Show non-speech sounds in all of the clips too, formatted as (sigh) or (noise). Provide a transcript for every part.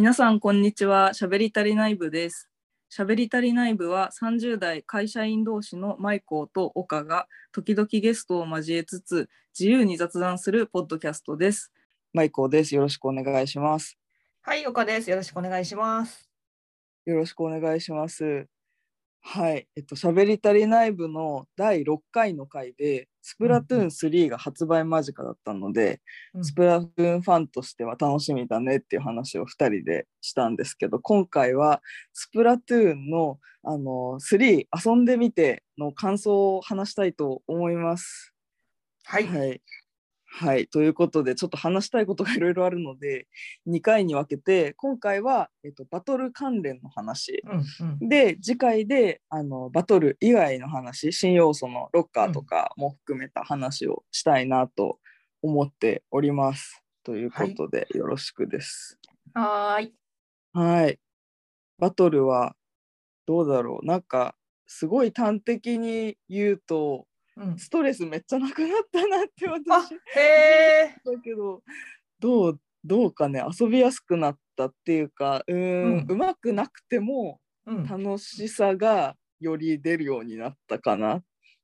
皆さん、こんにちは。しゃべり足りない部です。しゃべり足りない部は30代会社員同士のマイコーと岡が時々ゲストを交えつつ自由に雑談するポッドキャストです。マイコーです。よろしくお願いします。はい、岡です。よろしくお願いします。よろしくお願いします。はい。えっと、しゃべり足りない部の第6回の回で、スプラトゥーン3が発売間近だったので、うんスプラトゥーンファンとしては楽しみだねっていう話を2人でしたんですけど、今回はスプラトゥーンのあの3遊んでみての感想を話したいと思います。はい。はい。はい。ということで、ちょっと話したいことがいろいろあるので、2回に分けて、今回は、えっと、バトル関連の話。うんうん。で、次回であのバトル以外の話、新要素のロッカーとかも含めた話をしたいなと思っております。ということで、よろしくです。はーい。はい。バトルはどうだろう？なんか、すごい端的に言うと、うん。ストレスめっちゃなくなったなってあ私、へえ。だけど、どう、どうかね、遊びやすくなったっていうか、うーん、うんうまくなくても、うん。楽しさがより出るようになったかな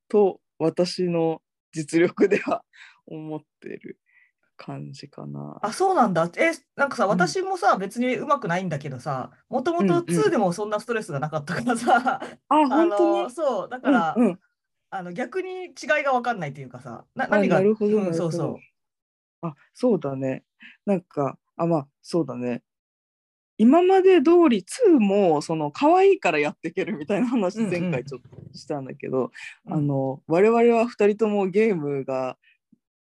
と私の実力では思ってる感じかな。あ、そうなんだ。え、なんかさ、うん私もさ、別にうまくないんだけどさ、もともとうんうん2でもそんなストレスがなかったからさ、ああ本当に？の、そう、だからう、んうん、あの逆に違いが分かんないっていうかさ、なあ何が、なるほどうん、そうそう。あそうだね。なんかあまあそうだね。今まで通り2もその可愛いからやっていけるみたいな話うんうん前回ちょっとしたんだけど、うんあの我々は2人ともゲームが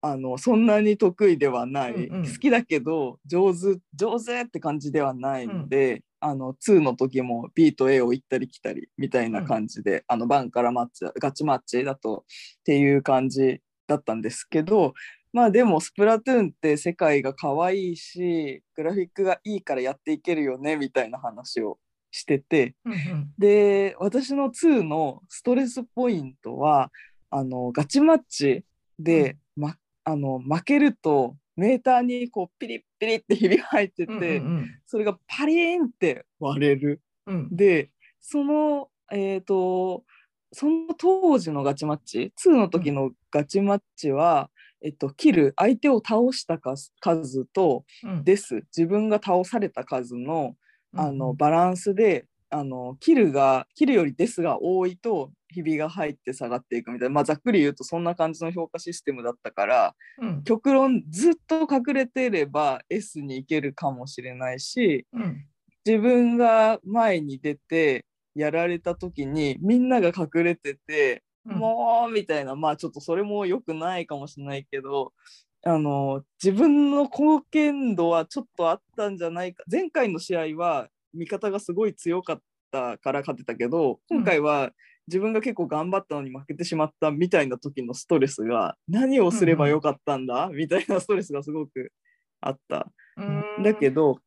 あのそんなに得意ではない、うんうん好きだけど上手上手って感じではないので、あの2の時も B と A を行ったり来たりみたいな感じで、あのバンからマッチガチマッチだとっていう感じだったんですけどまあでもスプラトゥーンって世界が可愛いしグラフィックがいいからやっていけるよねみたいな話をしてて。うんうんで私の2のストレスポイントはあのガチマッチで、ま、あの負けるとメーターにこうピリッピリってひびが入ってて、うんうんそれがパリーンって割れる。うん。でそのえっ、とその当時のガチマッチ2の時のガチマッチは、えっと、キル相手を倒した数数とうん。です。自分が倒された数のあうんうん。のバランスであのキルがキルよりデスが多いとひびが入って下がっていくみたいな、まあ、ざっくり言うとそんな感じの評価システムだったからうん。極論ずっと隠れてれば S に行けるかもしれないしうん。自分が前に出てやられた時にみんなが隠れてて、うん。もうみたいなまあちょっとそれも良くないかもしれないけどあの自分の貢献度はちょっとあったんじゃないか。前回の試合は味方がすごい強かったから勝てたけど今回は自分が結構頑張ったのに負けてしまったみたいな時のストレスが何をすればよかったんだ、みたいなストレスがすごくあった。うん。だけど、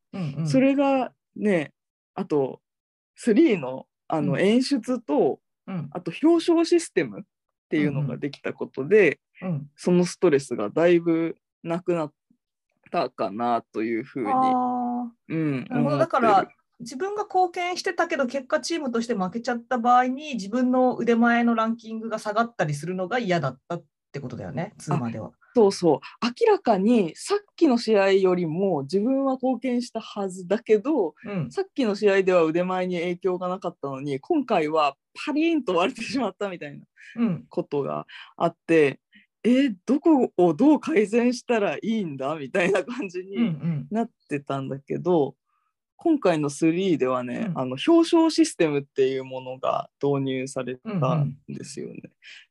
それがねあと3のあのうん。演出と、うん。あと表彰システムっていうのができたことで、うん。そのストレスがだいぶなくなったかなというふうに、あうん、だから自分が貢献してたけど結果チームとして負けちゃった場合に自分の腕前のランキングが下がったりするのが嫌だったってことだよね2までは。そうそう。明らかにさっきの試合よりも自分は貢献したはずだけどうん。さっきの試合では腕前に影響がなかったのに今回はパリーンと割れてしまったみたいなうん。ことがあってえどこをどう改善したらいいんだみたいな感じうんうにん。なってたんだけど、今回の3ではね、うん。あの表彰システムっていうものが導入されたんですよね。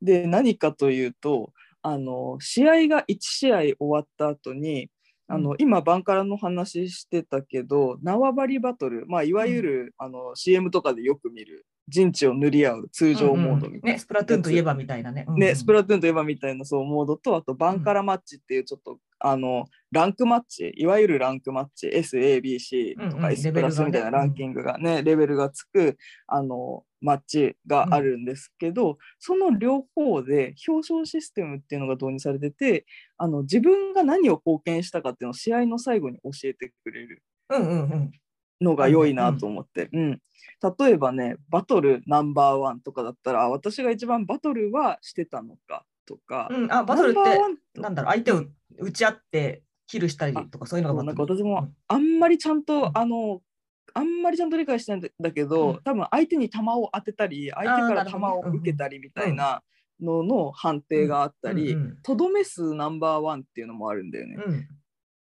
で何かというとあの試合が1試合終わった後にあの、う今バンカラの話してたけど縄張りバトル、まあ、いわゆる、あの CM とかでよく見る陣地を塗り合う通常モードみたいな、ね、スプラトゥーンといえばみたいなね。ね、スプララトゥーンといえばみたいなそうモードとあとバンカラマッチっていうちょっと、あのランクマッチいわゆるランクマッチ SABC とかうんうん S プラスみたいなランキングがね、レベルがつくあのマッチがあるんですけど、その両方で表彰システムっていうのが導入されててあの自分が何を貢献したかっていうのを試合の最後に教えてくれるうんうんうん。のが良いなと思って、うん。例えばねバトルナンバーワンとかだったらあ私が一番バトルはしてたのかとか、うん、あバトルってなんだろう相手をうん打ち合ってキルしたりとかそういうのそうなんか私もあんまりちゃんと、うん。あのあんまりちゃんと理解してないんだけど、うん。多分相手に球を当てたり相手から球を受けたりみたいなのの判定があったりうんうん。とど、め数ナンバーワンっていうのもあるんだよね。うん。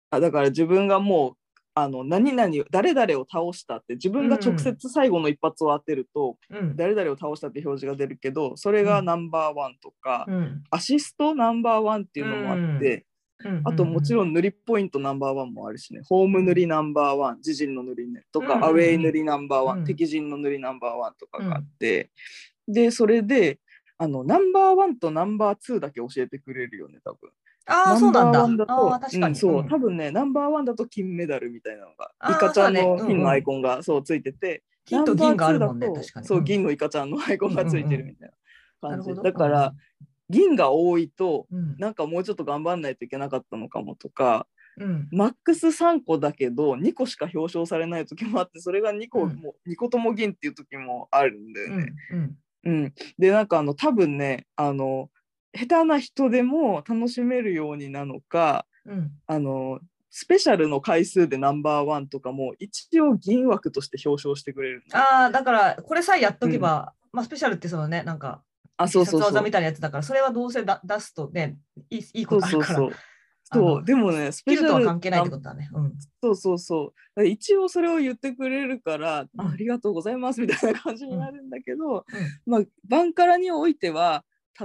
あだから自分がもうあの何々誰々を倒したって自分が直接最後の一発を当てると、うん。誰々を倒したって表示が出るけどそれがナンバーワンとか、うん。アシストナンバーワンっていうのもあって、うんあともちろん塗りポイントナンバーワンもあるしね、ホーム塗りナンバーワン、自陣の塗りねとか、アウェイ塗りナンバーワン、うん。敵陣の塗りナンバーワンとかがあって、で、それで、あのナンバーワンとナンバーツーだけ教えてくれるよね、多分。ああそうなんだ。あー確かに、うんそう、ん。多分ね、ナンバーワンだと金メダルみたいなのが、イカちゃんの金のアイコンがそうついてて、金と銀があるもんね確かに。そう、銀のイカちゃんのアイコンがついてるみたいな感じ。だから、銀が多いと、うん。なんかもうちょっと頑張んないといけなかったのかもとか、うん。マックス3個だけど2個しか表彰されない時もあってそれが2個うん。も、2個とも銀っていう時もあるんだようん。ね。うん。うん。でなんかあの多分ねあの下手な人でも楽しめるようになのかうん。あのスペシャルの回数でナンバーワンとかも一応銀枠として表彰してくれるのああだからこれさえやっとけば、まあスペシャルってそのねなんかあそうそうそう。技みたいなやつだからそれはどうせだ出すとねいいいいそことあるから。うそうそう。あのそうでもねススキルとはペシャル関係ないってことだね。うん。そうそうそう。一応それを言ってくれるから、うん。あありがとうございますみたいな感じになるんだけど、まあ、バンカラにおいては、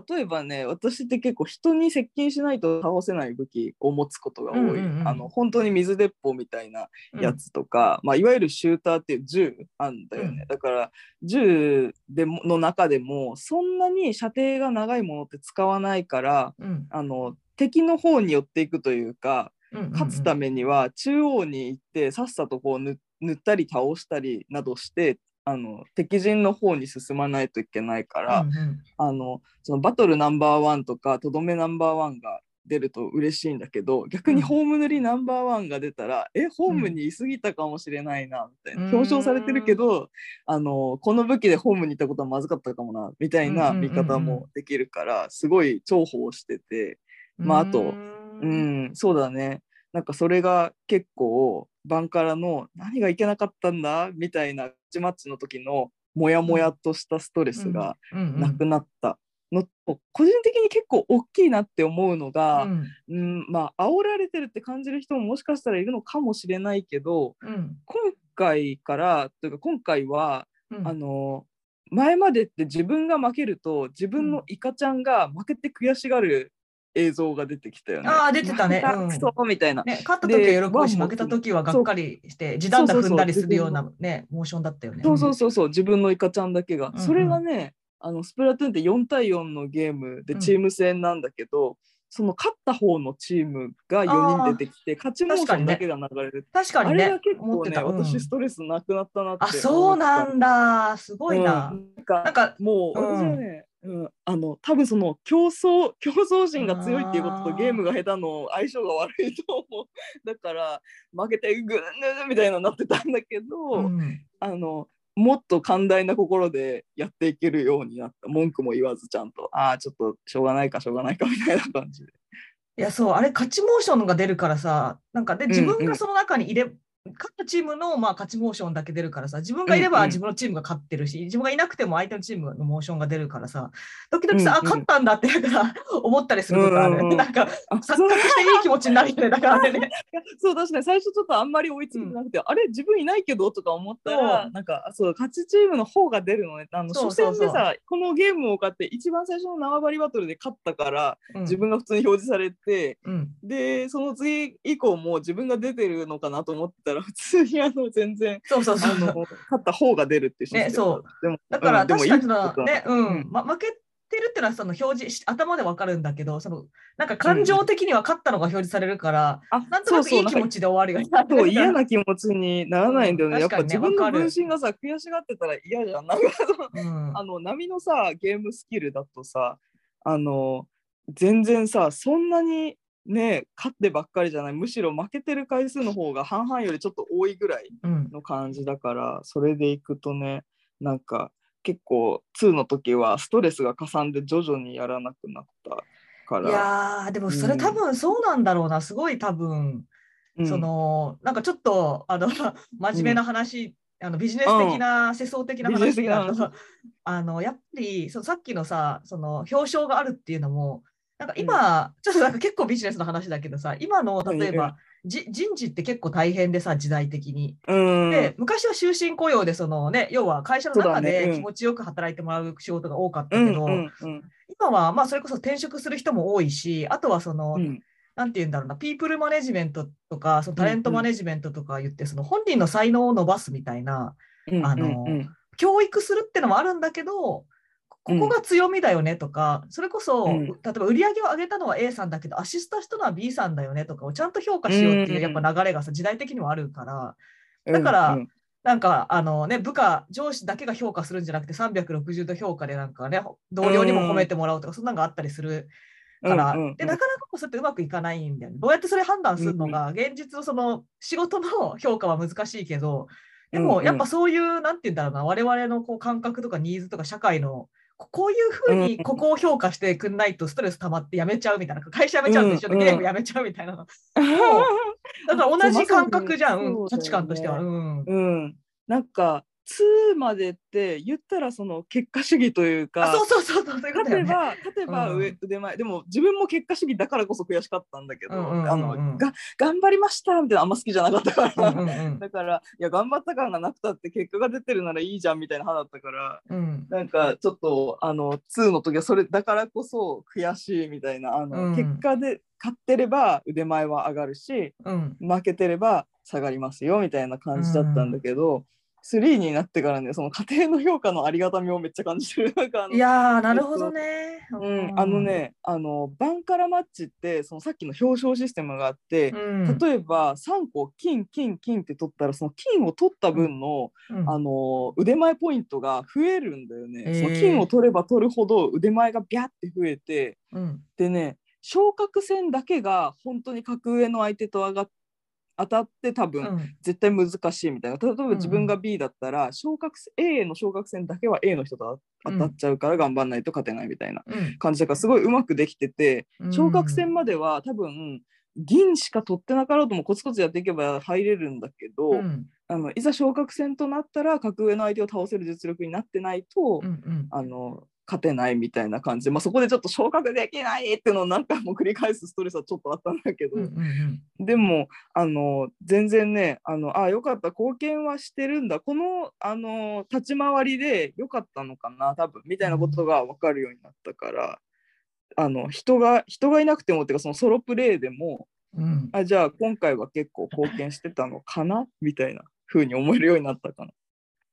例えばね、私って結構人に接近しないと倒せない武器を持つことが多い。うんうんうん。あの本当に水鉄砲みたいなうん。やつとか、まあ、いわゆるシューターっていう銃あんだよね。うん。だから銃でもの中でもそんなに射程が長いものって使わないから、うん。あの敵の方に寄っていくというか、うん勝つためには中央に行ってさっさとこう塗塗ったり倒したりなどしてあの敵陣の方に進まないといけないから、うんうんあのそのバトルナンバーワンとかとどめナンバーワンが出ると嬉しいんだけど逆にうんホーム塗りナンバーワンが出たら、えホームにいすぎたかもしれないなみたいな、うん表彰されてるけどあのこの武器でホームにいたことはまずかったかもなみたいな見方もできるからすごい重宝してて。まああとううんん、そうだね。なんかそれが結構バンカラの何がいけなかったんだみたいなマッチの時のモヤモヤとしたストレスがなくなったの。と、個人的に結構大きいなって思うのが、うん。うんまあ煽られてるって感じる人ももしかしたらいるのかもしれないけどうん。今回からというか今回は、うん。あの前までって自分が負けると自分のイカちゃんが負けて悔しがる映像が出てきたよね。あー出てたねうんみたいな。ね、勝った時は喜ぶし、で負けた時はがっかりして、時短だ踏んだりするようなね、モーションだったよね。そうそうそうそう自分のイカちゃんだけが。うんうんそれがねあのスプラトゥーンって4対4のゲームでチーム戦なんだけど、その勝った方のチームが4人出てきて勝ちモーションだけが流れる。確かにねあれが結、構ね。うん私ストレスなくなったなってあ、そうなんだ。すごいなう。んなんかなんか、もううん私はね、うんあの多分その競争競争心が強いっていうこととゲームが下手の相性が悪いと思う。(laughs) だから負けてぐんぬんみたいなのになってたんだけど、うん。あのもっと寛大な心でやっていけるようになった。文句も言わずちゃんと。ああちょっとしょうがないかしょうがないかみたいな感じで。いや、そう、あれ、勝ちモーションが出るからさ、なんか、で、自分がその中に入れ、勝ったチームの、まあ、勝ちモーションだけ出るからさ、自分がいれうんうんば自分のチームが勝ってるし、自分がいなくても相手のチームのモーションが出るからさ、時々さ、うんうん。あ、勝ったんだって、(laughs) 思ったりすることある。うんうんうん。なんか、あ錯覚していい気持ちになるよね、だからね。そう (laughs) 確かに。最初ちょっとあんまり追いついてなくて、あれ自分いないけどとか思ったらなんかそう勝ちチームの方が出るのね。あの初戦でさこのゲームを勝って一番最初の縄張りバトルで勝ったから、うん。自分が普通に表示されてうん。でその次以降も自分が出てるのかなと思ってたら普通にあの全然そうそうそう。あの勝った方が出るってねそう。でもだからうんでも確かにそいいことだのね、うん、ま、負けてるってのはその表示し頭でわかるんだけど、そのなんか感情的には勝ったのが表示されるから、あなんとなくいい気持ちで終わるようになるそう嫌な気持ちにならないんだよね。うん。やっぱ自分の分身がさ悔しがってたら嫌じゃん。なんかそのうん。あの波のさゲームスキルだとさあの全然さそんなにね勝ってばっかりじゃないむしろ負けてる回数の方が半々よりちょっと多いぐらいうん。の感じだからそれでいくとねなんか結構2の時はストレスがかさんで徐々にやらなくなったかいら。やーでもそれ多分そうなんだろうな、すごい多分、うん。そのなんかちょっとあの (laughs) 真面目な話、あのビジネス的な、世相的な話だ話。と (laughs) あのやっぱりそのさっきのさその表彰があるっていうのもなんか今、ちょっとなんか結構ビジネスの話だけどさ今の例えうん。ば、じ人事って結構大変でさ時代的に。うん。で昔は終身雇用でその、ね、要は会社の中で気持ちよく働いてもらう仕事が多かったうんけど、今はまあそれこそ転職する人も多いしあとはその、うん。なんて言うんだろうな、ピープルマネジメントとか、そのタレントマネジメントとか言って、その本人の才能を伸ばすみたいな、うん。あの教育するってのもあるんだけど、ここが強みだよねとか、それこそ、うん。例えば売り上げを上げたのは A さんだけど、アシストしたのは B さんだよねとかをちゃんと評価しようっていうやっぱ流れがさ、時代的にはあるから、だからうん。なんかあのね、部下、上司だけが評価するんじゃなくて、360度評価でなんかね、同僚にも褒めてもらうとか、そんなのがあったりするから、うんうんうんでなかなかこうそうやってうまくいかないんだよね。どうやってそれ判断するのが、現実のその仕事の評価は難しいけど、でうんうん。もやっぱそういう、なんて言うんだろうな、我々のこう感覚とかニーズとか社会の、ここういうふうにここを評価してくんないとストレス溜まってやめちゃうみたいな、会社辞めちゃうと一緒でうんうん。ゲームやめちゃうみたいなの。だから同じ感覚じゃん、そううん価値観としては。うん。うん、なんか2までって言ったらその結果主義というか。勝てば勝てば上、うん。腕前でも自分も結果主義だからこそ悔しかったんだけど、うんうんうんうん。あのが頑張りましたみたいなあんま好きじゃなかったから、うんうんうんだからいや頑張った感がなくたって結果が出てるならいいじゃんみたいな派だったからうん。なんかちょっとあの2の時はそれだからこそ悔しいみたいなあの、うん。結果で勝ってれば腕前は上がるしうん負けてれば下がりますよみたいな感じだったんだけど、3になってからねその家庭の評価のありがたみをめっちゃ感じてる。(laughs) なんかあのいやー、なるほどね。うん、あの、ねあのバンカラマッチってそのさっきの表彰システムがあって、うん、例えば3個金金金って取ったらその金を取った分の,、うん。あの腕前ポイントが増えるんだよね。へー。その金を取れば取るほど腕前がビャって増えてうん。でね昇格戦だけが本当に格上の相手と上がっ当たって多分、うん。絶対難しいみたいな。例えばうん自分が B だったら、昇格 A の昇格戦だけは A の人と当たっちゃうから頑張んないと勝てないみたいなうん。感じだからすごいうまくできててうん。昇格戦までは多分銀しか取ってなかろうともコツコツやっていけば入れるんだけど、うん。あのいざ昇格戦となったら格上の相手を倒せる実力になってないと、うんうん。あの勝てないみたいな感じ。で、まあ、そこでちょっと昇格できないっていうのを何回も繰り返すストレスはちょっとあったんだけど、うんうんでもあの全然ねあのあよかった貢献はしてるんだ。このあの立ち回りでよかったのかな多分みたいなことが分かるようになったから、あの人が人がいなくてもっていうかそのソロプレイでもうん。あじゃあ今回は結構貢献してたのかなみたいな風に思えるようになったかな。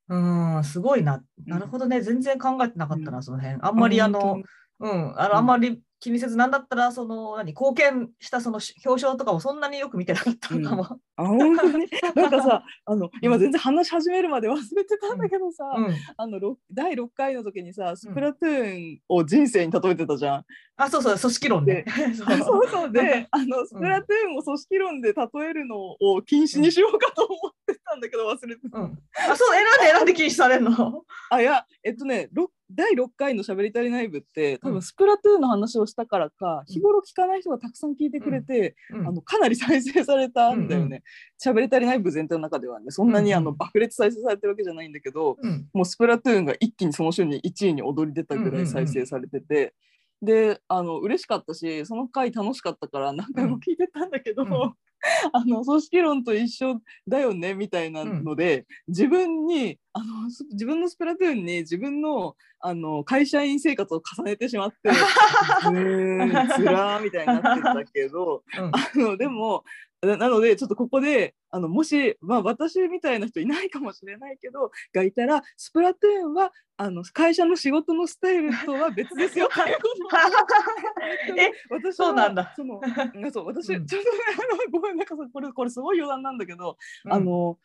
うん、すごいな。なるほどね。全然考えてなかったな、その辺。あんまりあ本の、うん、あのあんまり気にせず、なんだったら、その、何、貢献したその表彰とかもそんなによく見てなかったのかも。あ本当に？(laughs) なんかさあの今全然話し始めるまで忘れてたんだけどさ、うん。あのろ第6回の時にさスプラトゥーンを人生に例えてたじゃん。あ、そうそう、組織論ね。(laughs) そうそうそ (laughs) うであのスプラトゥーンを組織論で例えるのを禁止にしようかと思ってたんだけど忘れてた。うん。あ、そう、え、なんで、なんで禁止されるの？(laughs) あいやえっとねろ第6回の「しゃべり足りない部」って多うん。分スプラトゥーンの話をしたからか、日頃聞かない人がたくさん聞いてくれて、うん。あのかなり再生されたんだようんうね。しゃべり足りない部全体の中ではねそんなにあうんうん。の爆裂再生されてるわけじゃないんだけど、うん。もうスプラトゥーンが一気にその週に1位に躍り出たぐらい再生されてて、であの嬉しかったしその回楽しかったから何回も聞いてたんだけど、うん (laughs) あの組織論と一緒だよねみたいなので、自分にあのす自分のスプラトゥーンに自分のあの会社員生活を重ねてしまって (laughs) うーんつらーみたいになってたけどうん。あのでもななのでちょっとここであのもし、まあ、私みたいな人いないかもしれないけどがいたらスプラトゥーンはあの会社の仕事のスタイルとは別ですよ。っていうことをえ私はそうなんだ。そのあそう私、うん。ちょっとねあの (laughs) ごめんなんかさこれこれすごい余談なんだけど、うん。あの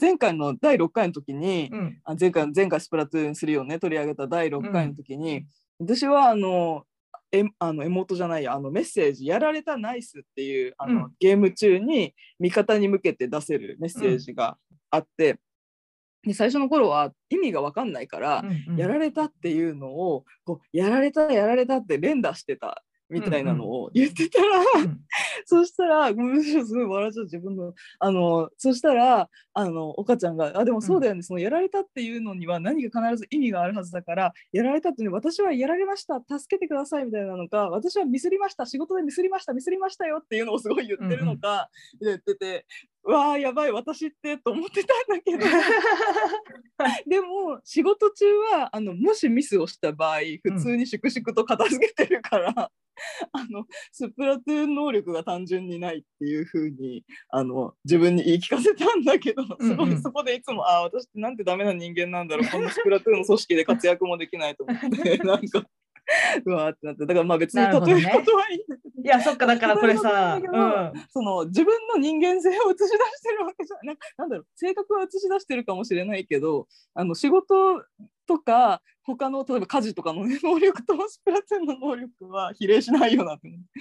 前回の第6回の時に、うん。あ前回前回スプラトゥーン3をね取り上げた第6回の時に、私はあのえあの妹じゃないやあのメッセージ「やられたナイス」っていうあの、うん。ゲーム中に味方に向けて出せるメッセージがあって、で最初の頃は意味が分かんないから、うんうん。やられたっていうのをこうやられたやられたって連打してたみたいなのを言ってたら、うん。(laughs) そしたらむしろすごい笑っちゃう自分のあのそしたらあの岡ちゃんが「あでもそうだよね、そのやられたっていうのには何か必ず意味があるはずだからやられたっていうのは私はやられました助けてください」みたいなのか「私はミスりました仕事でミスりましたミスりましたよ」っていうのをすごい言ってるのか、言ってて「うわーやばい私って」と思ってたんだけど。(laughs) でも仕事中はあのもしミスをした場合普通に粛々と片付けてるから、(laughs) あのスプラトゥーン能力が単純にないっていう風にあの自分に言い聞かせたんだけどすごうん。うんいそこでいつも、ああ私ってなんてダメな人間なんだろうこんなスプラトゥーンの組織で活躍もできないと思って (laughs) なんか (laughs) うわーってなってだからまあ別に例えることはいいんだけどいやそっかだからこれさ、そうなんその自分の人間性を映し出してるわけじゃななんだろう性格は映し出してるかもしれないけどあの仕事とか他の例えば家事とかのね能力とスプラトゥーンの能力は比例しないよなって思って。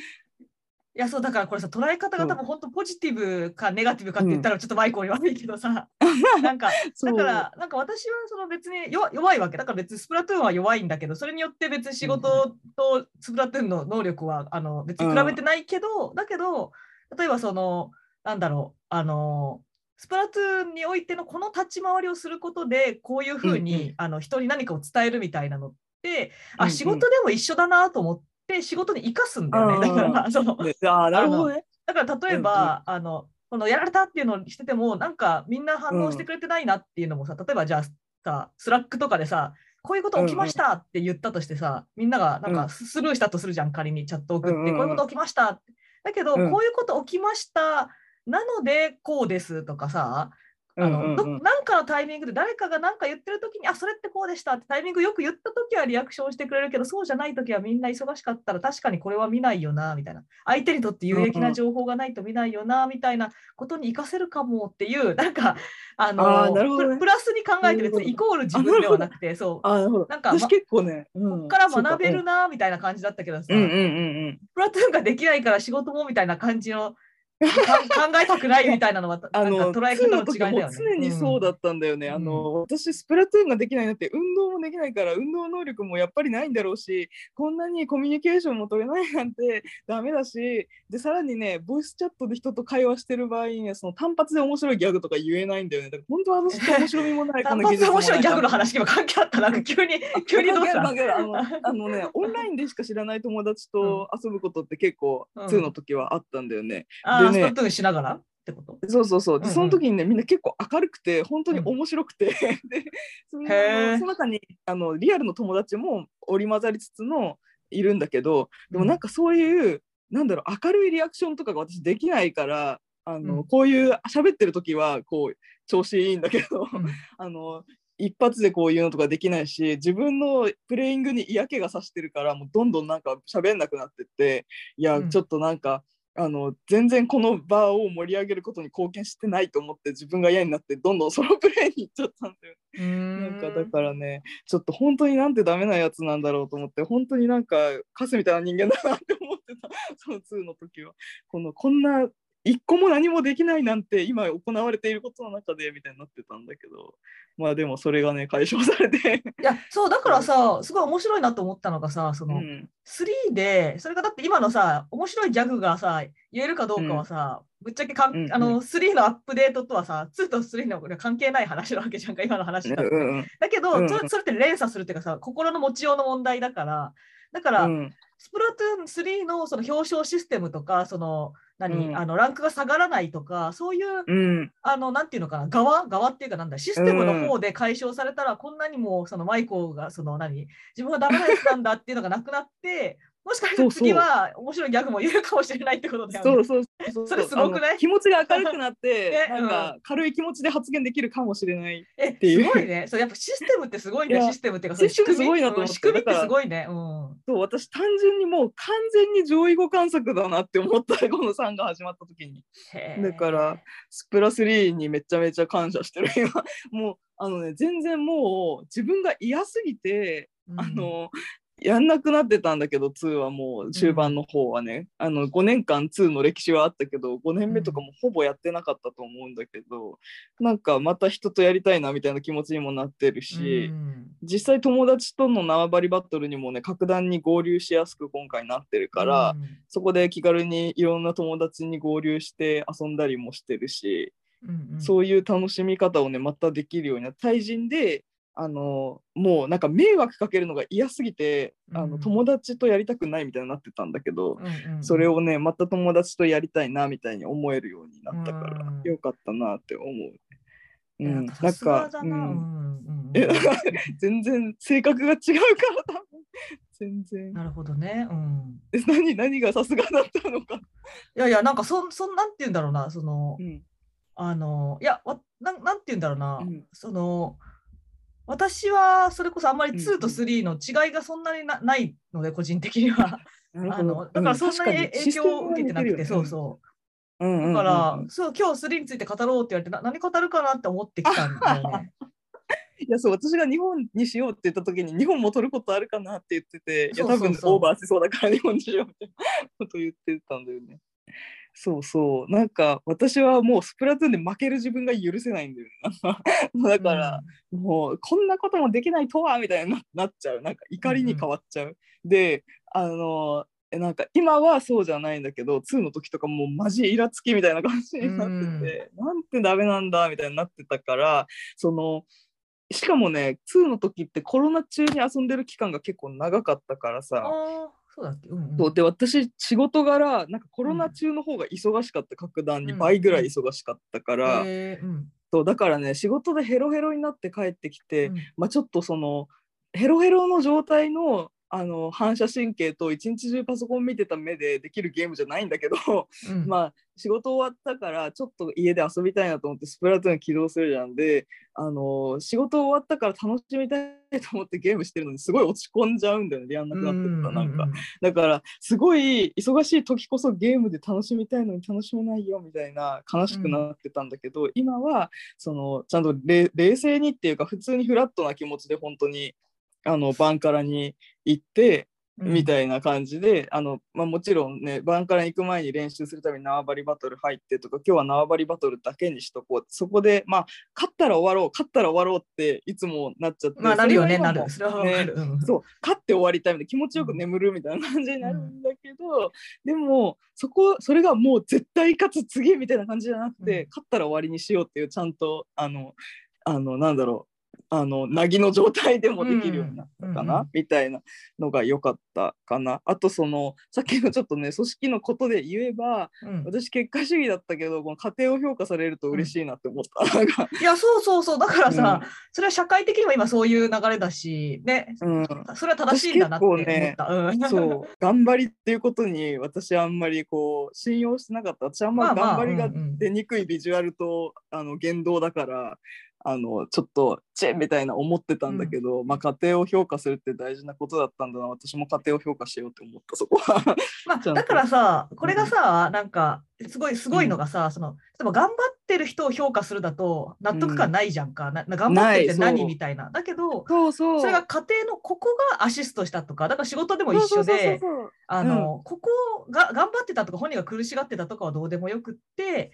いやそうだからこれさ捉え方が多分本当ポジティブかネガティブかって言ったらちょっとマイコに悪いけどさ、(laughs) なんかだからなんか私はその別に弱弱いわけ。だから別にスプラトゥーンは弱いんだけどそれによって別に仕事とスプラトゥーンの能力はあの別に比べてないけど、だけど例えばそのなんだろうあのスプラトゥーンにおいてのこの立ち回りをすることでこういうふうに、うんうん。あの人に何かを伝えるみたいなのって、うんうん。あ仕事でも一緒だなと思って仕事に生かすんだよね。だからそのね、ああなるほど。ね。だから例えば、あのこのやられたっていうのをしててもなんかみんな反応してくれてないなっていうのもさ、例えばじゃあさスラックとかでさこういうこと起きましたって言ったとしてさ、みんながなんうん。かススルーしたとするじゃん仮にチャット送って、うんうんうん。こういうこと起きましたって。だけど、うん。こういうこと起きましたなのでこうですとかさあの、うんうん。うんどなんかのタイミングで誰かが何か言ってる時にあそれってこうでしたってタイミングよく言った時はリアクションしてくれるけどそうじゃない時はみんな忙しかったら確かにこれは見ないよなみたいな。相手にとって有益な情報がないと見ないよなみたいな。ことに活かせるかもっていう (laughs) なんかあのね。ププラスに考えて別にイコール自分ではなくてそう。あなんかま私結構ね、うん。こっから学べるなみたいな感じだったけどさ、そうんうんうんうん。プラトゥーンができないから仕事もみたいな感じのか考えたくないみたいなのはあの捉え2方の違いだよね。常にそうだったんだよね。うん。あの私スプラトゥーンができないなって運動もできないから運動能力もやっぱりないんだろうしこんなにコミュニケーションも取れないなんてダメだしでさらにねボイスチャットで人と会話してる場合にねその単発で面白いギャグとか言えないんだよね。だから本当は私って面白みもないこ (laughs) 単発面白いギャグの話にも関係あった。なんか急に (laughs) 急にどうした？あの (laughs) あのねオンラインでしか知らない友達と遊ぶことって結構うん。2の時はあったんだよね。あーランしながらってこと？そうそうそう。で、うんうん。その時にね、みんな結構明るくて、本当に面白くて、(laughs) で、そのその中にあのリアルの友達も織り交ざりつつのいるんだけど、でもなんかそういう、なんだろう、明るいリアクションとかが私できないから、あの、うん。こういう喋ってる時は、こう、調子いいんだけど、うん。(laughs) あの、一発でこういうのとかできないし自分のプレイングに嫌気がさしてるからもうどんどんなんか喋んなくなってっていや、うん。ちょっとなんかあの全然この場を盛り上げることに貢献してないと思って自分が嫌になってどんどんソロプレイに行っちゃったんだよ。なんかだからねちょっと本当になんてダメなやつなんだろうと思って本当になんかカスみたいな人間だなって思ってた。その2の時は。このこんな一個も何もできないなんて今行われていることの中でみたいになってたんだけどまあでもそれがね解消されて、いやそうだからさすごい面白いなと思ったのがさそうのん、3でそれがだって今のさ面白いギャグがさ言えるかどうかはさ、ぶっちゃけかん、うんうん。あの3のアップデートとはさ2と3の関係ない話なわけじゃんか今の話だ。うんうんだけど、うんうん。それそれって連鎖するっていうかさ心の持ちようの問題だからだから、うん。スプラトゥーン3のその表彰システムとかその何、うん。あのランクが下がらないとかそういううん。あのなんていうのかな側？側っていうかなんだシステムの方で解消されたら、こんなにもそのマイコがその何？自分はダメなやつなんだっていうのがなくなってもしかしたら次は面白いギャグも言えるかもしれないってことだよね。そうそうそう (laughs) それすごくない？気持ちが明るくなってえ (laughs) なんか軽い気持ちで発言できるかもしれないえていうすごいね。そうやっぱシステムってすごいね。いやシステムっていうかシステムすごいなと思ってうん仕組みってすごいね。うん。そう私単純にもう完全に上位互換作だなって思ったこの3が始まった時にだからスプラ3にめちゃめちゃ感謝してる今 (laughs) もうあのね全然もう自分が嫌すぎて、うんあのやんなくなってたんだけど2はもう中盤の方はね、あの5年間2の歴史はあったけど5年目とかもほぼやってなかったと思うんだけど、なんかまた人とやりたいなみたいな気持ちにもなってるし、うん。実際友達との縄張りバトルにもね格段に合流しやすく今回なってるから、うん。そこで気軽にいろんな友達に合流して遊んだりもしてるし、うんうん。そういう楽しみ方をねまたできるようにな対人であのもうなんか迷惑かけるのが嫌すぎて、あうん。の友達とやりたくないみたいになってたんだけど、うんうんそれをねまた友達とやりたいなみたいに思えるようになったから、うん。よかったなって思う。うん、な。んんうん。え (laughs) 全然性格が違うから全然。なるほどね。うん。え何何がさすがだったのか、いやいや、なんかそん、そんなんて言うんだろうな、そのう、ん。あの、いや、わなんなんて言うんだろうな、うん。その、私はそれこそあんまりうん2と3の違いがそんなになないので、個人的には。(laughs) あのだからそんなに影響を受けてなくて、そうそう。うん。だから、そう今日3について語ろうって言われてな何語るかなって思ってきたんだよね。(laughs) いやそう私が日本にしようって言った時に日本も取ることあるかなって言ってていや多分オーバーしそうだから日本にしようみたいなこと言ってたんだよね。そうそう。なんか私はもうスプラトゥーンで負ける自分が許せないんだよね。(laughs) だから、もうこんなこともできないとはみたいにななっちゃう。なんか怒りに変わっちゃう。であのえなんか今はそうじゃないんだけど2の時とかもうマジイラつきみたいな感じになってて、なんてダメなんだみたいになってたからそのしかもね2の時ってコロナ中に遊んでる期間が結構長かったからあさ、あ、そうだっけ、うんうん。で私仕事柄なんかコロナ中の方が忙しかった格段にうん。倍ぐらい忙しかったから、うん。そうだからね仕事でヘロヘロになって帰ってきて、うん。まあ、ちょっとそのヘロヘロの状態のあの反射神経と一日中パソコン見てた目でできるゲームじゃないんだけど、うん。(laughs) まあ仕事終わったからちょっと家で遊びたいなと思ってスプラトゥーン起動するじゃんであの仕事終わったから楽しみたいと思ってゲームしてるのにすごい落ち込んじゃうんだよねやんなくなってったなんか。だからすごい忙しい時こそゲームで楽しみたいのに楽しめないよみたいな悲しくなってたんだけど、今はそのちゃんとれ冷静にっていうか普通にフラットな気持ちで本当にあのバンカラに行ってみいたいな感じで、あのまあ、もちろんねバンカラに行く前に練習するために縄張りバトル入ってとか今日は縄張りバトルだけにしとこう。そこでまあ勝ったら終わろう勝ったら終わろうっていつもなっちゃってまあなるよね、なる。それそう勝って終わりたいみたいな気持ちよく眠るみたいな感じになるんだけど、でもそこそれがもう絶対勝つ次みたいな感じじゃなくて、うん。勝ったら終わりにしようっていうちゃんとあのあのなんだろうあのなぎの状態でもできるようになったかな、うんうんみたいなのが良かったかな。あとそのさっきのちょっとね組織のことで言えばうん。私結果主義だったけどこの家庭を評価されると嬉しいなって思った。(laughs) なんかいや、そうそうそう。だからさ、うん。それは社会的にも今そういう流れだし、ね、うん。それは正しいんだなって思った。うん。そう頑張りっていうことに私あんまりこう信用してなかった。私あんままあまあ頑張りが出にくいビジュアルと、あの言動だからあのちょっとチェみたいな思ってたんだけど、まあ家庭を評価するって大事なことだったんだな私も家庭を評価しようって思ったそこは。まあ、だからさ、これがさ、なんか、すごい、すごいのがさ、その、例えば頑張ってる人を評価するだと、納得感ないじゃんか。なな頑張ってて何みたいな。だけど、そうそそれが家庭のここがアシストしたとか、だから仕事でも一緒で、あの、ここが頑張ってたとか、本人が苦しがってたとかはどうでもよくって、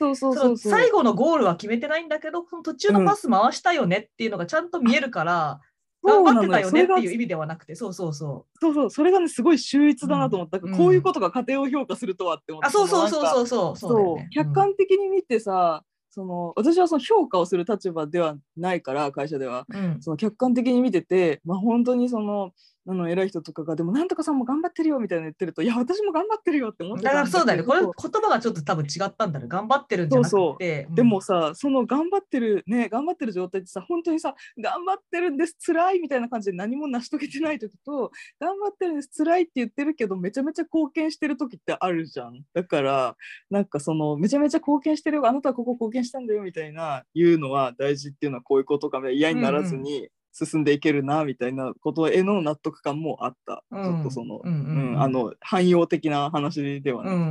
最後のゴールは決めてないんだけど、その途中のパス回したよねっていうのがちゃんと見えるから、そうなの頑張ってたよねっていう意味ではなくて、そうそうそう。そうそう。それがねすごい秀逸だなと思った、うん。こういうことが家庭を評価するとはって思ってあ、そうそうそううそうそう。そうね客観的に見てさ、その私はその評価をする立場ではないから会社では。うんうん。その客観的に見てて、まあ、本当にそのあの偉い人とかがでもなんとかさんも頑張ってるよみたいな言ってるといや私も頑張ってるよって思ってだたんからそうだよね。これ言葉がちょっと多分違ったんだね。頑張ってるんじゃなくて。そううんでもさその頑張ってるね頑張ってる状態ってさ本当にさ頑張ってるんです辛いみたいな感じで何も成し遂げてない時と頑張ってるんです辛いって言ってるけどめちゃめちゃ貢献してる時ってあるじゃんだからなんかそのめちゃめちゃ貢献してるよあなたはここ貢献したんだよみたいな言うのは大事っていうのはこういうことかみたいな嫌にならずに進んでいけるなみたいなことへの納得感もあった、うん。ちょっとその、うんうんうん。あの汎用的な話では。ない、うん。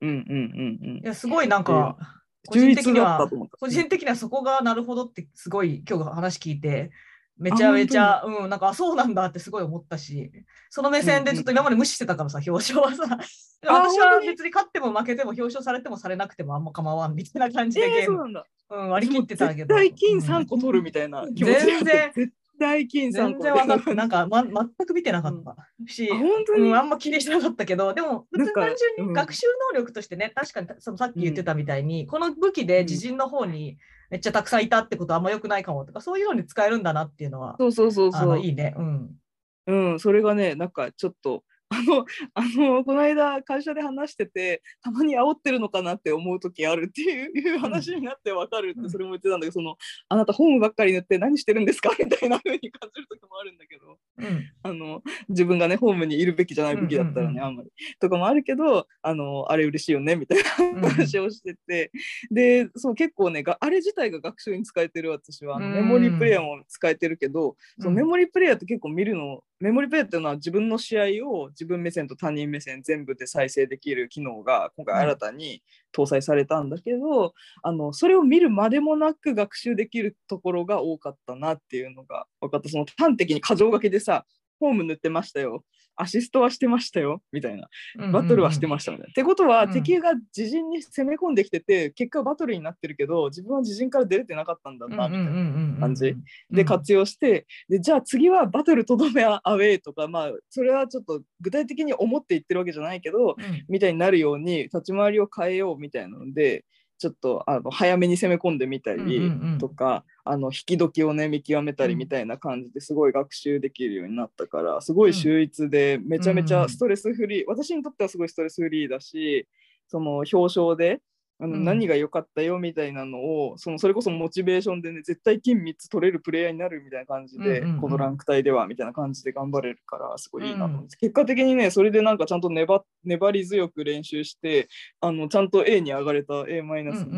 うん、うんうんうん。いや、すごいなんか、個人的には個人的にはそこがなるほどってすごい今日話聞いてめちゃめちゃ、うん、なんかあそうなんだってすごい思ったし、その目線でちょっと今まで無視してたからさ、表彰はさ、(laughs) 私は別に勝っても負けても表彰されてもされなくてもあんま構わんみたいな感じでえー、ゲーム、そうなんだ。うん、割り切ってたけど。絶対金うん3個取るみたいな気持ち全然。絶対金3全個然分かって、なんか、ま、(laughs) 全く見てなかった。し、あ本当に、うん、あんま気にしてなかったけど、でも、普通単純うん。に学習能力としてね、確かにそのさっき言ってたみたいに、この武器で自陣の方にめっちゃたくさんいたってことはあんま良くないかもとか、そういうのに使えるんだなっていうのは、そうそうそうあそう。のいいね。うん。うん、それがね、なんかちょっと、あの、(laughs) あの、この間会社で話してて、たまに煽ってるのかなって思う時あるっていういう話になってわかるって、うん。それも言ってたんだけど、その、あなたホームばっかり塗って何してるんですか？(laughs) みたいな風に感じる時もあるんだけど、うん。あの、自分がね、ホームにいるべきじゃない武器だったらね、あんまり。とかもあるけど、あの、あれ嬉しいよね、みたいなうん話をしてて、でそう結構ねがあれ自体が学習に使えてる私はメモリープレイヤーも使えてるけど、そのうん。メモリープレイヤーって結構見るのメモリプレイっていうのは自分の試合を自分目線と他人目線全部で再生できる機能が今回新たに搭載されたんだけど、あのそれを見るまでもなく学習できるところが多かったなっていうのが分かった。その端的に箇条書きでさホーム塗ってましたよ。アシストはしてましたよ。みたいな。バトルはしてましたみたいな。ってことは、うん。敵が自陣に攻め込んできてて結果バトルになってるけど自分は自陣から出れてなかったんだなみたいな。感じ。で活用してでじゃあ次はバトルとどめアウェイとかまあそれはちょっと具体的に思って言ってるわけじゃないけどうん。みたいになるように立ち回りを変えようみたいなのでちょっとあの早めに攻め込んでみたりとか、あの引き時をね見極めたりうんみたいな感じですごい学習できるようになったからすごい秀逸でめちゃめちゃストレスフリー、私にとってはすごいストレスフリーだしその表彰であのうん。何が良かったよみたいなのを、そのそれこそモチベーションでね絶対金3つ取れるプレイヤーになるみたいな感じで、うんうんうん。このランク帯ではみたいな感じで頑張れるからすごいいいなと思って、うん結果的にねそれでなんかちゃんと粘粘り強く練習してあのちゃんと A に上がれた A マイナスに、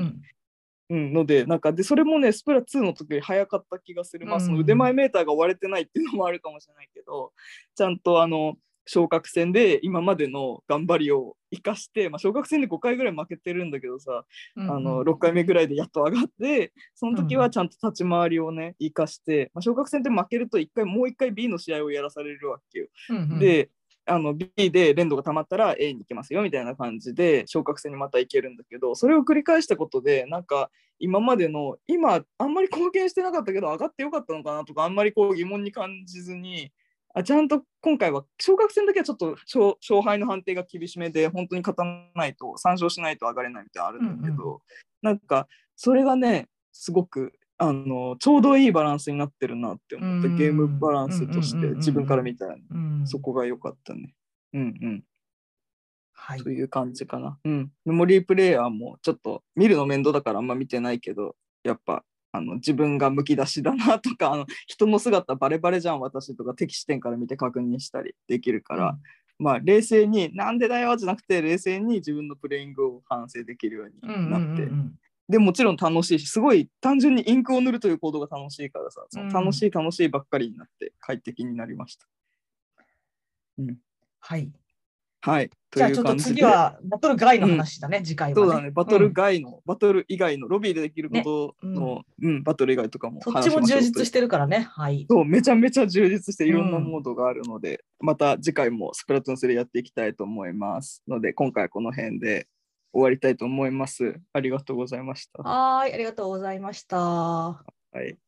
うんのでなんかでそれもねスプラ2の時より早かった気がする、まあうん。その腕前メーターが割れてないっていうのもあるかもしれないけどちゃんとあの昇格戦で今までの頑張りを生かして、まあ、昇格戦で5回ぐらい負けてるんだけどさ、あの6回目ぐらいでやっと上がってその時はちゃんと立ち回りをね生かして、まあ、昇格戦で負けると1回もう1回 B の試合をやらされるわけよ。であの B で連動が溜まったら A に行きますよみたいな感じで昇格戦にまた行けるんだけどそれを繰り返したことでなんか今までの今あんまり貢献してなかったけど上がってよかったのかなとかあんまりこう疑問に感じずにあちゃんと今回は昇格戦だけはちょっと勝勝敗の判定が厳しめで本当に勝たないと3勝しないと上がれないみたいなのあるんだけど、うんなんかそれがねすごくあのちょうどいいバランスになってるなって思った、うんゲームバランスとしうんうんうんうんて自分から見たら、うんそこが良かったね。うんうん。はいという感じかな。うん。メモリープレイヤーもちょっと見るの面倒だからあんま見てないけど、やっぱあの自分がむき出しだなとか、(laughs) あの人の姿バレバレじゃん私とか敵視点から見て確認したりできるから、まあ冷静になんでだよじゃなくて冷静に自分のプレイングを反省できるようになって、でもちろん楽しいしすごい単純にインクを塗るという行動が楽しいからさその楽しい楽しいばっかりになって快適になりました。うん、はい。はい。じゃあちょっと次はバトル外の話だね、次回は、ね。そうだね、バトル外の、バトル以外の、ロビーでできることの、うん、バトル以外とかもそっちも充実してるからね。はい。そう、めちゃめちゃ充実していろんなモードがあるので、また次回もスプラトゥーン3やっていきたいと思います。ので、今回はこの辺で終わりたいと思います。ありがとうございました。はい、ありがとうございました。はい。